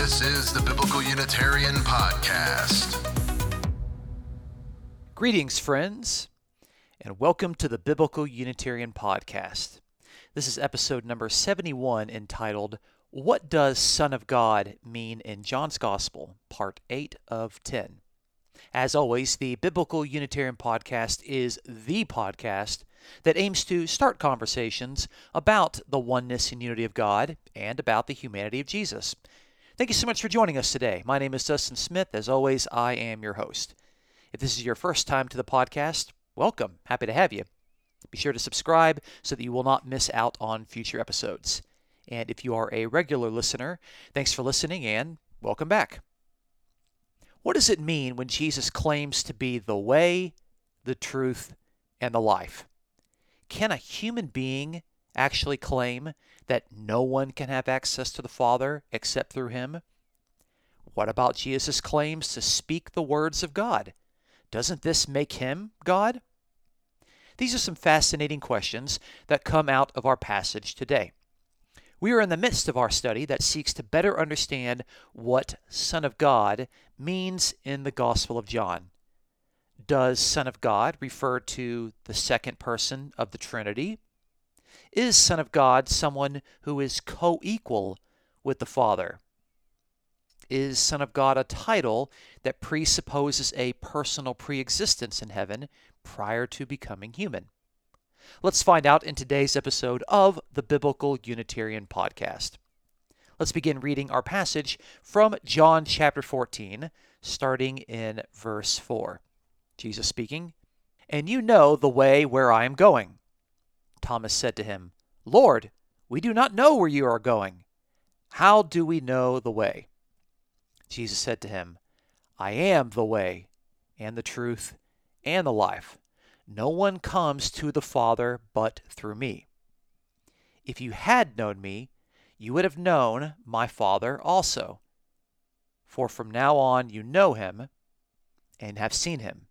This is the Biblical Unitarian Podcast. Greetings, friends, and welcome to the Biblical Unitarian Podcast. This is episode number 71 entitled, What Does Son of God Mean in John's Gospel? Part 8 of 10. As always, the Biblical Unitarian Podcast is the podcast that aims to start conversations about the oneness and unity of God and about the humanity of Jesus. Thank you so much for joining us today. My name is Dustin Smith. As always, I am your host. If this is your first time to the podcast, welcome. Happy to have you. Be sure to subscribe so that you will not miss out on future episodes. And if you are a regular listener, thanks for listening and welcome back. What does it mean when Jesus claims to be the way, the truth, and the life? Can a human being actually claim that no one can have access to the Father except through him? What about Jesus' claims to speak the words of God? Doesn't this make him God? These are some fascinating questions that come out of our passage today. We are in the midst of our study that seeks to better understand what Son of God means in the Gospel of John. Does Son of God refer to the second person of the Trinity? Is Son of God someone who is co equal with the Father? Is Son of God a title that presupposes a personal pre existence in heaven prior to becoming human? Let's find out in today's episode of the Biblical Unitarian Podcast. Let's begin reading our passage from John chapter 14, starting in verse 4. Jesus speaking, And you know the way where I am going. Thomas said to him, Lord, we do not know where you are going. How do we know the way? Jesus said to him, I am the way, and the truth, and the life. No one comes to the Father but through me. If you had known me, you would have known my Father also. For from now on you know him and have seen him.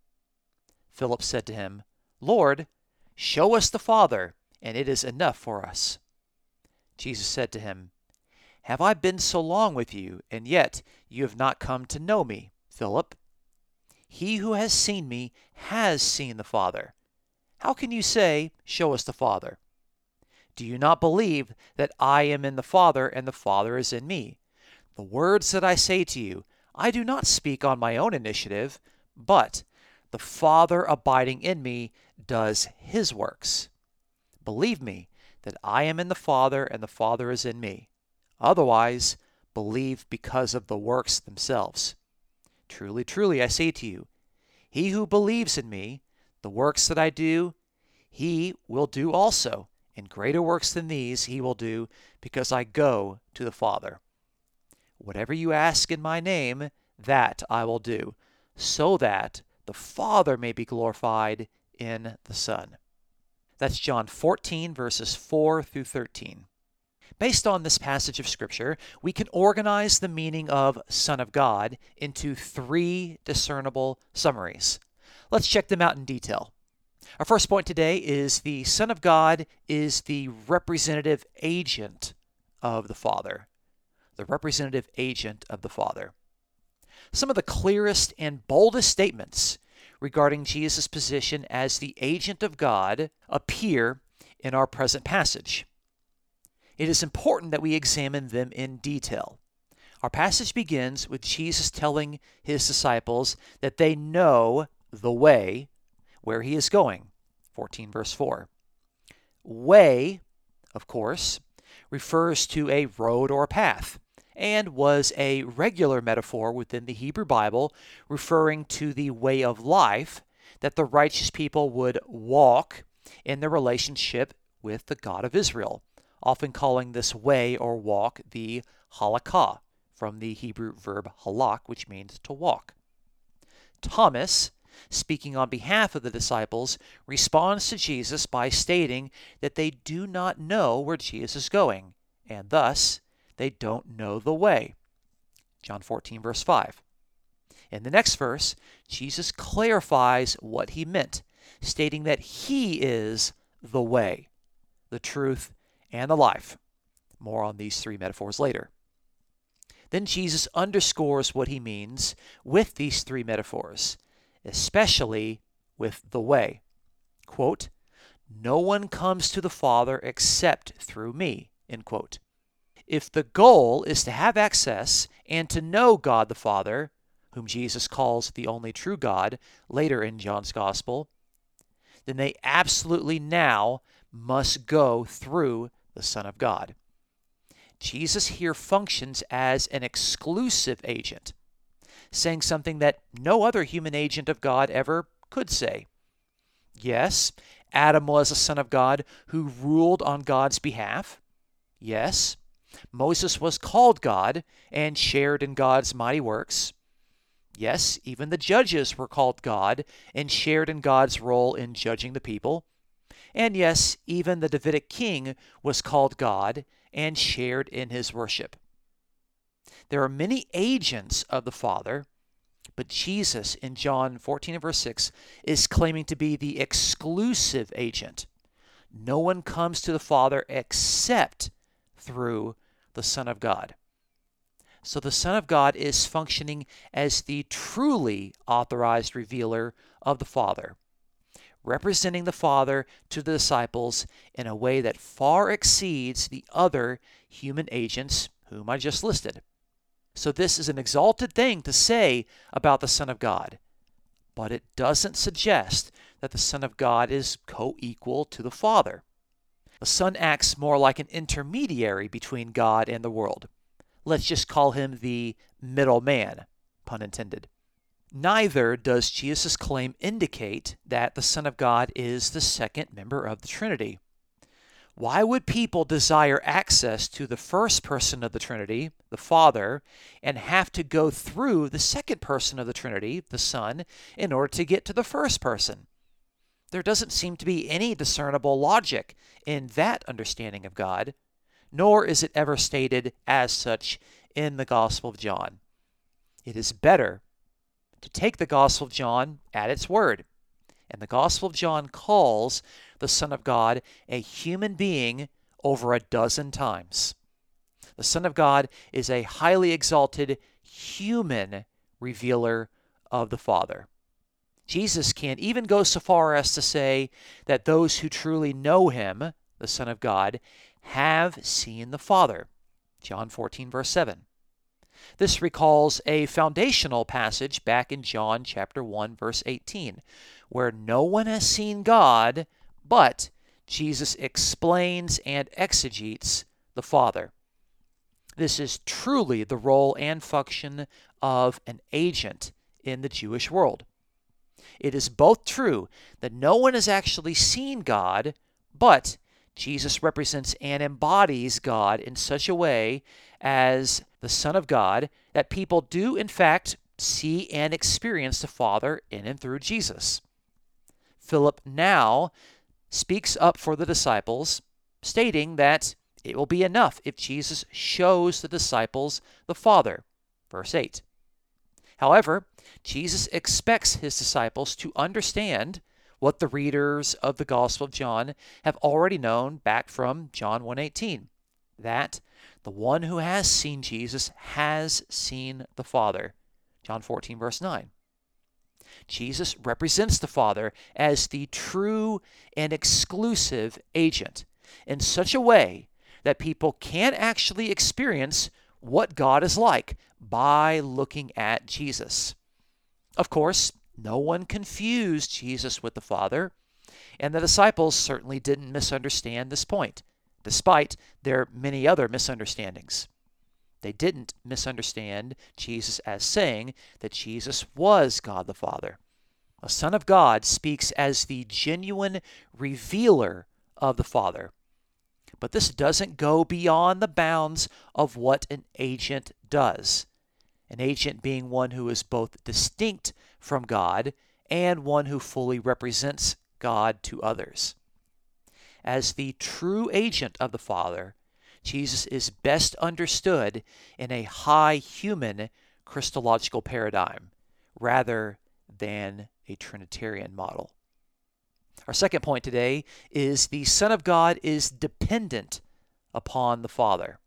Philip said to him, Lord, show us the Father, and it is enough for us. Jesus said to him, Have I been so long with you, and yet you have not come to know me, Philip? He who has seen me has seen the Father. How can you say, Show us the Father? Do you not believe that I am in the Father, and the Father is in me? The words that I say to you, I do not speak on my own initiative, but the Father abiding in me does his works. Believe me that I am in the Father and the Father is in me. Otherwise, believe because of the works themselves. Truly, truly, I say to you, he who believes in me, the works that I do, he will do also, and greater works than these he will do, because I go to the Father. Whatever you ask in my name, that I will do, so that the Father may be glorified in the Son. That's John 14, verses 4 through 13. Based on this passage of Scripture, we can organize the meaning of Son of God into three discernible summaries. Let's check them out in detail. Our first point today is the Son of God is the representative agent of the Father. The representative agent of the Father. Some of the clearest and boldest statements regarding Jesus' position as the agent of God appear in our present passage. It is important that we examine them in detail. Our passage begins with Jesus telling his disciples that they know the way where he is going. 14 verse 4. Way, of course, refers to a road or a path and was a regular metaphor within the Hebrew Bible, referring to the way of life that the righteous people would walk in their relationship with the God of Israel, often calling this way or walk the halakah, from the Hebrew verb halak, which means to walk. Thomas, speaking on behalf of the disciples, responds to Jesus by stating that they do not know where Jesus is going, and thus they don't know the way. John 14, verse 5. In the next verse, Jesus clarifies what he meant, stating that he is the way, the truth, and the life. More on these three metaphors later. then Jesus underscores what he means with these three metaphors, especially with the way. Quote, No one comes to the Father except through me. End quote. If the goal is to have access and to know God the Father, whom Jesus calls the only true God later in John's Gospel, then they absolutely now must go through the Son of God. Jesus here functions as an exclusive agent, saying something that no other human agent of God ever could say. Yes, Adam was a son of God who ruled on God's behalf. Yes, Moses was called God and shared in God's mighty works. Yes, even the judges were called God and shared in God's role in judging the people. And yes, even the Davidic king was called God and shared in his worship. There are many agents of the Father, but Jesus in John 14 and verse 6 is claiming to be the exclusive agent. No one comes to the Father except through the Son of God. So the Son of God is functioning as the truly authorized revealer of the Father representing the Father to the disciples in a way that far exceeds the other human agents whom I just listed. So, this is an exalted thing to say about the Son of God, but it doesn't suggest that the Son of God is co equal to the Father. The Son acts more like an intermediary between God and the world. Let's just call him the middleman, pun intended. Neither does Jesus' claim indicate that the Son of God is the second member of the Trinity. Why would people desire access to the first person of the Trinity, the Father, and have to go through the second person of the Trinity, the Son, in order to get to the first person? There doesn't seem to be any discernible logic in that understanding of God, nor is it ever stated as such in the Gospel of John. It is better to take the Gospel of John at its word. And the Gospel of John calls the Son of God a human being over a dozen times. The Son of God is a highly exalted human revealer of the Father. Jesus can even go so far as to say that those who truly know him, the Son of God, have seen the Father. John 14, verse 7. This recalls a foundational passage back in John chapter 1 verse 18 where no one has seen God but Jesus explains and exegetes the Father. This is truly the role and function of an agent in the Jewish world. It is both true that no one has actually seen God, but Jesus represents and embodies God in such a way as the Son of God that people do, in fact, see and experience the Father in and through Jesus. Philip now speaks up for the disciples, stating that it will be enough if Jesus shows the disciples the Father. Verse 8. However, Jesus expects his disciples to understand what the readers of the Gospel of John have already known back from John 1:18 that the one who has seen Jesus has seen the Father. John 14 verse 9. Jesus represents the Father as the true and exclusive agent in such a way that people can actually experience what God is like by looking at Jesus. Of course, no one confused Jesus with the Father, and the disciples certainly didn't misunderstand this point, despite their many other misunderstandings. They didn't misunderstand Jesus as saying that Jesus was God the Father. A Son of God speaks as the genuine revealer of the Father. But this doesn't go beyond the bounds of what an agent does. An agent being one who is both distinct from God and one who fully represents God to others. As the true agent of the Father, Jesus is best understood in a high human Christological paradigm rather than a Trinitarian model. Our second point today is the Son of God is dependent upon the Father.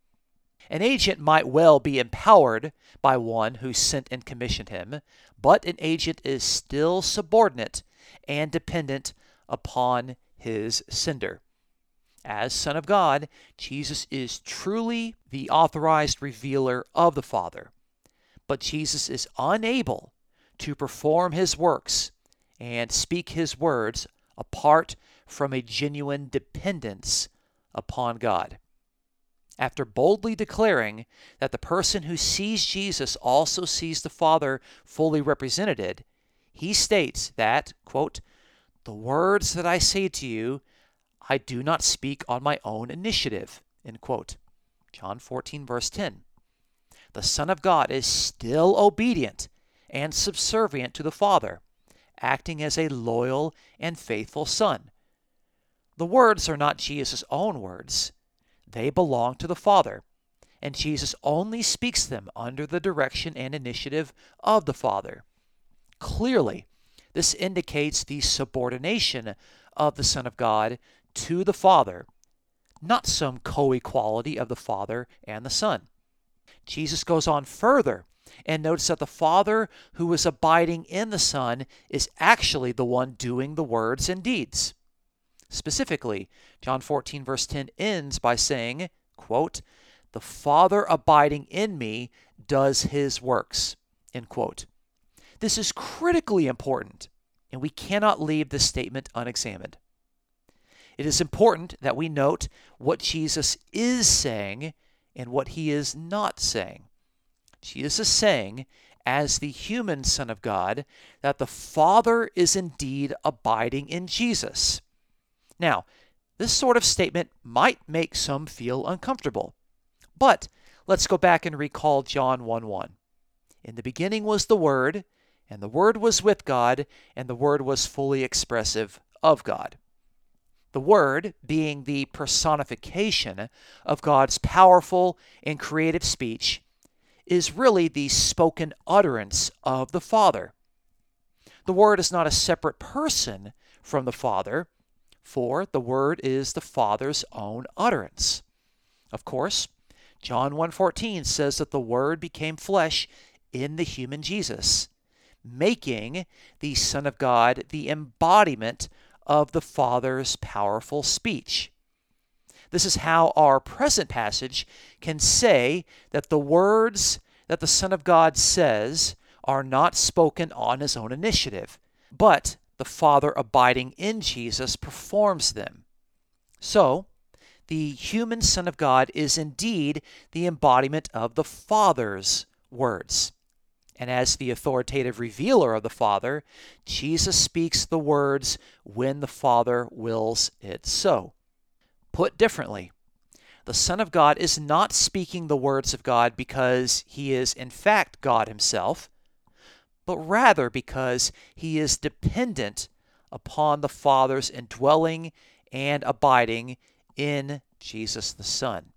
An agent might well be empowered by one who sent and commissioned him, but an agent is still subordinate and dependent upon his sender. As Son of God, Jesus is truly the authorized revealer of the Father, but Jesus is unable to perform his works and speak his words apart from a genuine dependence upon God. After boldly declaring that the person who sees Jesus also sees the Father fully represented, he states that, quote, The words that I say to you, I do not speak on my own initiative. End quote. John 14, verse 10. The Son of God is still obedient and subservient to the Father, acting as a loyal and faithful Son. The words are not Jesus' own words. They belong to the Father, and Jesus only speaks them under the direction and initiative of the Father. Clearly, this indicates the subordination of the Son of God to the Father, not some co equality of the Father and the Son. Jesus goes on further and notes that the Father who is abiding in the Son is actually the one doing the words and deeds. Specifically, John 14, verse 10 ends by saying, quote, The Father abiding in me does his works. End quote. This is critically important, and we cannot leave this statement unexamined. It is important that we note what Jesus is saying and what he is not saying. Jesus is saying, as the human Son of God, that the Father is indeed abiding in Jesus. Now, this sort of statement might make some feel uncomfortable. But let's go back and recall John 1 1. In the beginning was the Word, and the Word was with God, and the Word was fully expressive of God. The Word being the personification of God's powerful and creative speech is really the spoken utterance of the Father. The Word is not a separate person from the Father, for the word is the Father's own utterance. Of course, John 1:14 says that the word became flesh in the human Jesus, making the Son of God the embodiment of the Father's powerful speech. This is how our present passage can say that the words that the Son of God says are not spoken on his own initiative, but the Father abiding in Jesus performs them. So, the human Son of God is indeed the embodiment of the Father's words. And as the authoritative revealer of the Father, Jesus speaks the words when the Father wills it so. Put differently, the Son of God is not speaking the words of God because he is, in fact, God himself, but rather because he is dependent upon the Father's indwelling and abiding in Jesus the Son.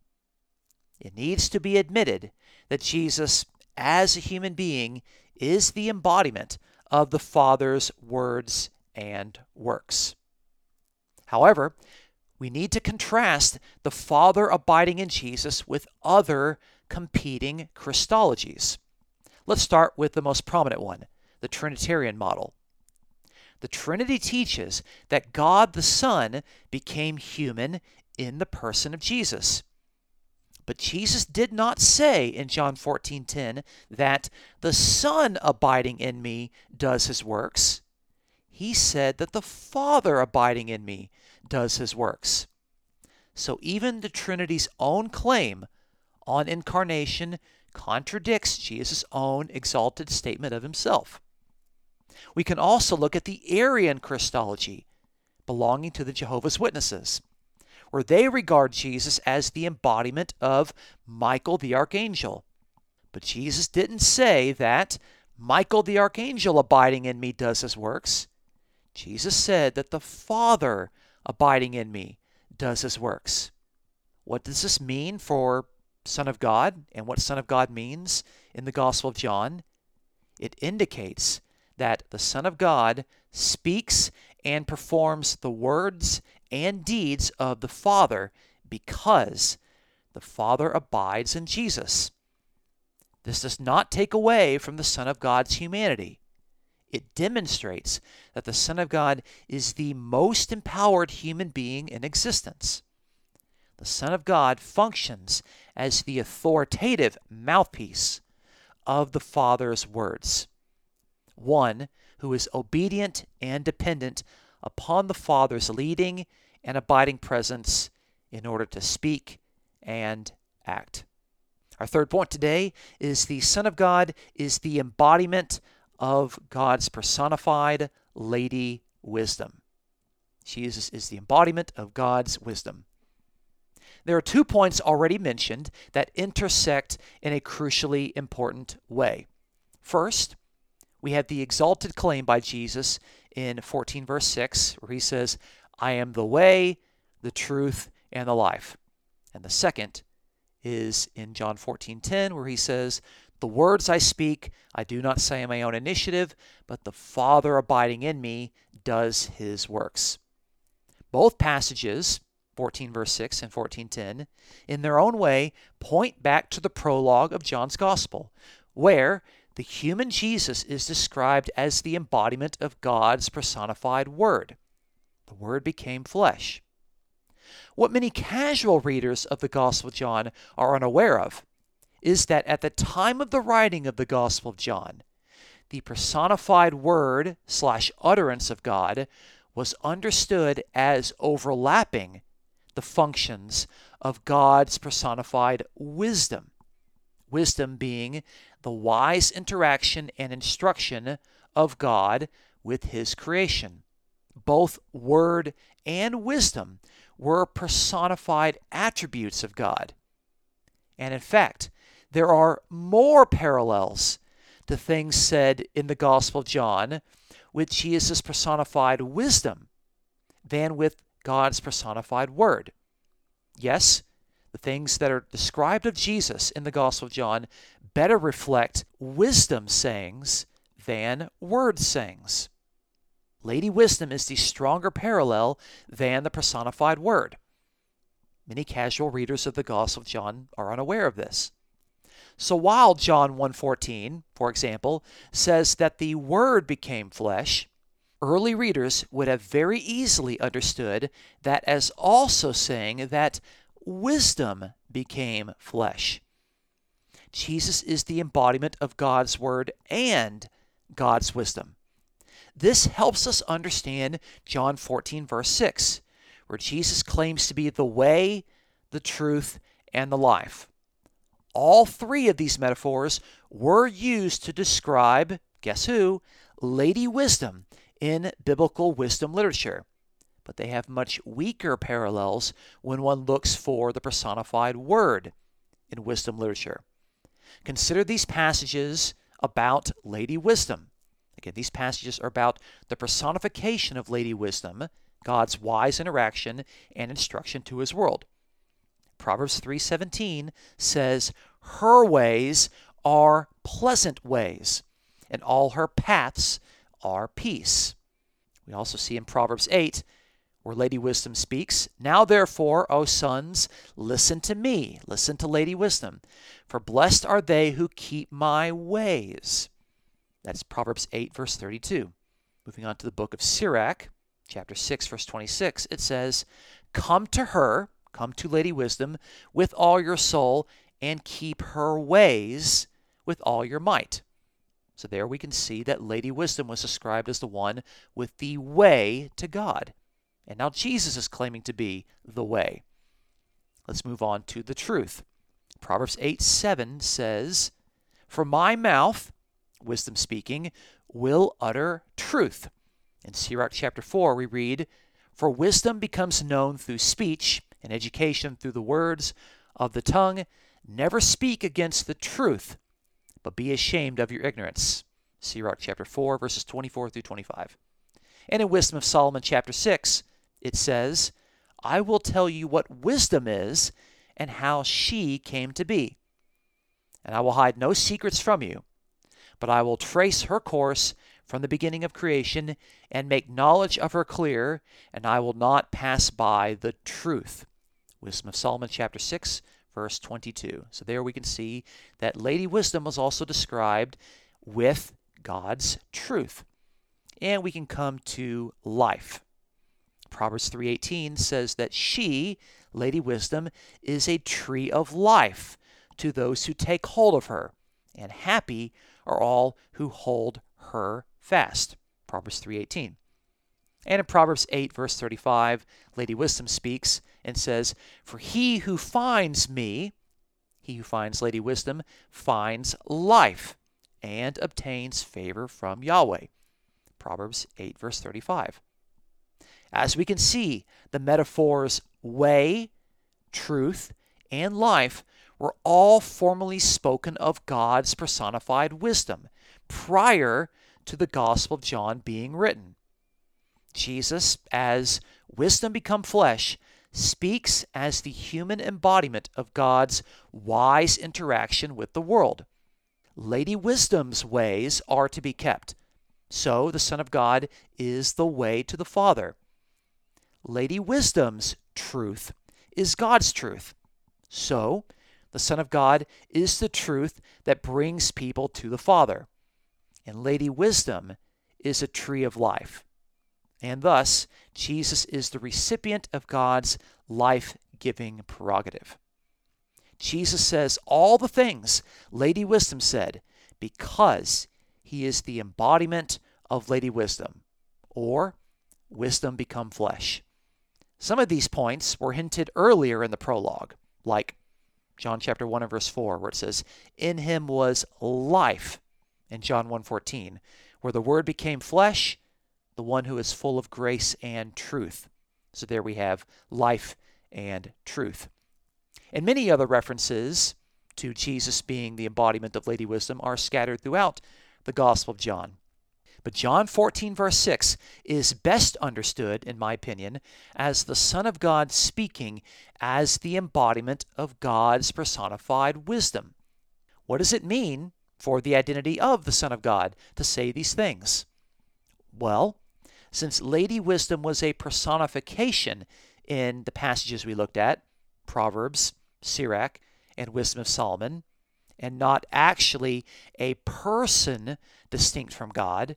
It needs to be admitted that Jesus, as a human being, is the embodiment of the Father's words and works. However, we need to contrast the Father abiding in Jesus with other competing Christologies. Let's start with the most prominent one, the Trinitarian model. The Trinity teaches that God the Son became human in the person of Jesus. But Jesus did not say in John 14:10 that the Son abiding in me does his works. He said that the Father abiding in me does his works. So even the Trinity's own claim on incarnation contradicts Jesus' own exalted statement of himself. We can also look at the Arian Christology belonging to the Jehovah's Witnesses, where they regard Jesus as the embodiment of Michael the Archangel. But Jesus didn't say that Michael the Archangel abiding in me does his works. Jesus said that the Father abiding in me does his works. What does this mean for Son of God and what Son of God means in the Gospel of John, it indicates that the Son of God speaks and performs the words and deeds of the Father because the Father abides in Jesus. This does not take away from the Son of God's humanity. It demonstrates that the Son of God is the most empowered human being in existence. The Son of God functions as the authoritative mouthpiece of the Father's words, one who is obedient and dependent upon the Father's leading and abiding presence in order to speak and act. Our third point today is the Son of God is the embodiment of God's personified Lady Wisdom. Jesus is the embodiment of God's wisdom. There are two points already mentioned that intersect in a crucially important way. First, we have the exalted claim by Jesus in 14 verse 6, where he says, I am the way, the truth, and the life. And the second is in John 14:10 where he says, "The words I speak, I do not say on my own initiative, but the Father abiding in me does his works." Both passages, 14 verse 6 and 14:10, in their own way point back to the prologue of John's gospel, where the human Jesus is described as the embodiment of God's personified word. The word became flesh. What many casual readers of the Gospel of John are unaware of is that at the time of the writing of the Gospel of John, the personified word slash utterance of God was understood as overlapping the functions of God's personified wisdom. Wisdom being the wise interaction and instruction of God with His creation. Both word and wisdom were personified attributes of God. And in fact, there are more parallels to things said in the Gospel of John with Jesus' personified wisdom than with God's personified word. Yes, the things that are described of Jesus in the Gospel of John better reflect wisdom sayings than word sayings. Lady Wisdom is the stronger parallel than the personified word. Many casual readers of the Gospel of John are unaware of this. So while John 1:14, for example, says that the word became flesh, early readers would have very easily understood that as also saying that wisdom became flesh. Jesus is the embodiment of God's word and God's wisdom. This helps us understand John 14, verse 6, where Jesus claims to be the way, the truth, and the life. All three of these metaphors were used to describe, guess who? Lady Wisdom in biblical wisdom literature. But they have much weaker parallels when one looks for the personified word in wisdom literature. Consider these passages about Lady Wisdom. Again, these passages are about the personification of Lady Wisdom, God's wise interaction and instruction to his world. Proverbs 3:17 says, "Her ways are pleasant ways, and all her paths are peace." We also see in Proverbs 8 where Lady Wisdom speaks, "Now therefore, O sons, listen to me, listen to Lady Wisdom, for blessed are they who keep my ways." That's Proverbs 8, verse 32. Moving on to the book of Sirach, chapter 6, verse 26, it says, Come to her, come to Lady Wisdom, with all your soul, and keep her ways with all your might. So there we can see that Lady Wisdom was described as the one with the way to God. And now Jesus is claiming to be the way. Let's move on to the truth. Proverbs 8 7 says, For my mouth wisdom speaking, will utter truth. In Sirach chapter 4, we read, For wisdom becomes known through speech, and education through the words of the tongue. Never speak against the truth, but be ashamed of your ignorance. Sirach chapter 4, verses 24 through 25. And in Wisdom of Solomon chapter 6, it says, I will tell you what wisdom is and how she came to be. And I will hide no secrets from you but I will trace her course from the beginning of creation and make knowledge of her clear, and I will not pass by the truth. Wisdom of Solomon, chapter 6, verse 22. So there we can see that Lady Wisdom was also described with God's truth. And we can come to life. Proverbs 3:18 says that she, Lady Wisdom, is a tree of life to those who take hold of her, and happy are all who hold her fast. Proverbs 3:18. And in Proverbs 8 verse 35, Lady Wisdom speaks and says, "For he who finds me, he who finds Lady Wisdom, finds life and obtains favor from Yahweh." Proverbs 8 verse 35. As we can see, the metaphors way, truth, and life were all formally spoken of God's personified wisdom prior to the Gospel of John being written. Jesus, as wisdom become flesh, speaks as the human embodiment of God's wise interaction with the world. Lady Wisdom's ways are to be kept. So the Son of God is the way to the Father. Lady Wisdom's truth is God's truth. So the Son of God is the truth that brings people to the Father. And Lady Wisdom is a tree of life. And thus, Jesus is the recipient of God's life giving prerogative. Jesus says all the things Lady Wisdom said because he is the embodiment of Lady Wisdom, or wisdom become flesh. Some of these points were hinted earlier in the prologue, like John chapter 1 and verse 4, where it says, In him was life, in John 1.14, where the word became flesh the one who is full of grace and truth. So there we have life and truth. And many other references to Jesus being the embodiment of Lady Wisdom are scattered throughout the Gospel of John. But John 14, verse 6 is best understood, in my opinion, as the Son of God speaking as the embodiment of God's personified wisdom. What does it mean for the identity of the Son of God to say these things? Well, since Lady Wisdom was a personification in the passages we looked at, Proverbs, Sirach, and Wisdom of Solomon, and not actually a person distinct from God,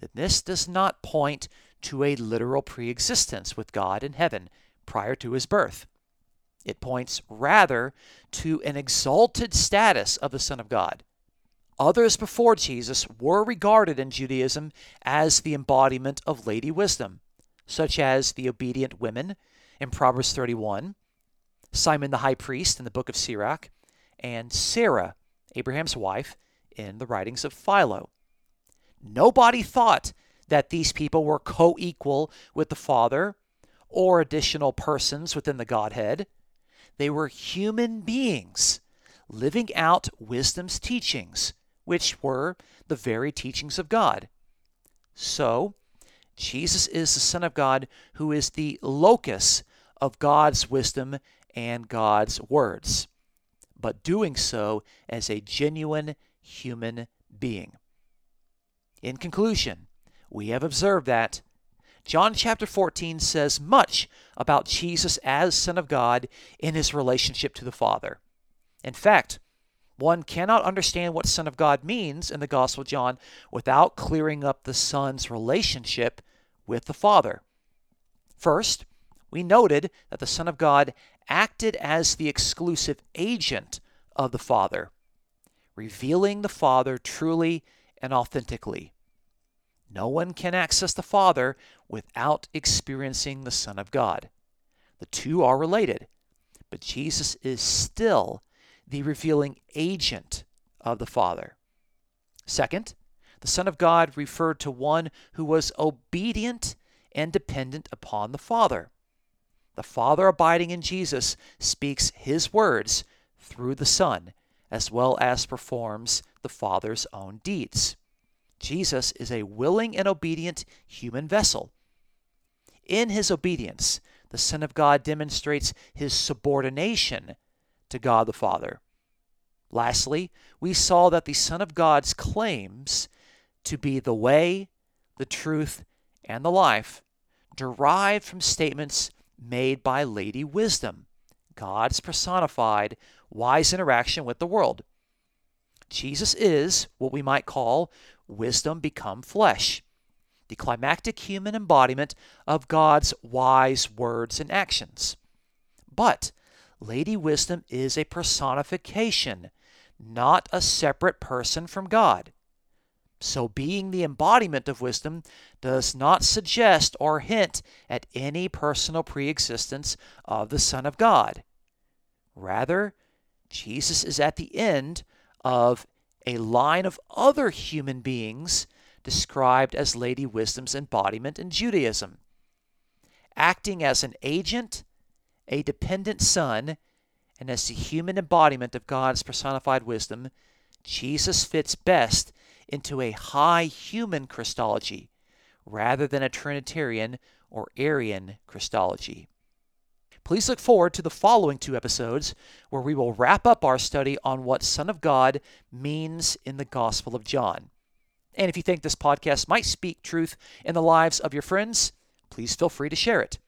then this does not point to a literal preexistence with God in heaven prior to his birth. It points rather to an exalted status of the Son of God Others before Jesus were regarded in Judaism as the embodiment of Lady Wisdom, such as the obedient women in Proverbs 31, Simon the high priest in the book of Sirach, and Sarah, Abraham's wife, in the writings of Philo. Nobody thought that these people were co equal with the Father or additional persons within the Godhead. They were human beings living out wisdom's teachings which were the very teachings of God. So, Jesus is the Son of God who is the locus of God's wisdom and God's words, but doing so as a genuine human being. In conclusion, we have observed that John chapter 14 says much about Jesus as Son of God in his relationship to the Father. In fact, one cannot understand what Son of God means in the Gospel of John without clearing up the Son's relationship with the Father. First, we noted that the Son of God acted as the exclusive agent of the Father, revealing the Father truly and authentically. No one can access the Father without experiencing the Son of God. The two are related, but Jesus is still the revealing agent of the Father. Second, the Son of God referred to one who was obedient and dependent upon the Father. The Father abiding in Jesus speaks his words through the Son, as well as performs the Father's own deeds. Jesus is a willing and obedient human vessel. In his obedience, the Son of God demonstrates his subordination to God the Father. Lastly, we saw that the Son of God's claims to be the way, the truth, and the life derived from statements made by Lady Wisdom, God's personified wise interaction with the world. Jesus is what we might call wisdom become flesh, the climactic human embodiment of God's wise words and actions. But Lady Wisdom is a personification, not a separate person from God. So, being the embodiment of wisdom does not suggest or hint at any personal preexistence of the Son of God. Rather, Jesus is at the end of a line of other human beings described as Lady Wisdom's embodiment in Judaism. Acting as an agent, a dependent son, and as the human embodiment of God's personified wisdom, Jesus fits best into a high human Christology rather than a Trinitarian or Arian Christology. Please look forward to the following two episodes where we will wrap up our study on what Son of God means in the Gospel of John. And if you think this podcast might speak truth in the lives of your friends, please feel free to share it.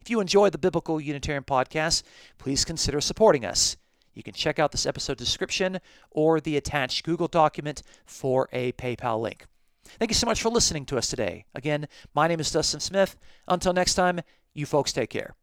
If you enjoy the Biblical Unitarian podcast, please consider supporting us. You can check out this episode description or the attached Google document for a PayPal link. Thank you so much for listening to us today. Again, my name is Dustin Smith. Until next time, you folks take care.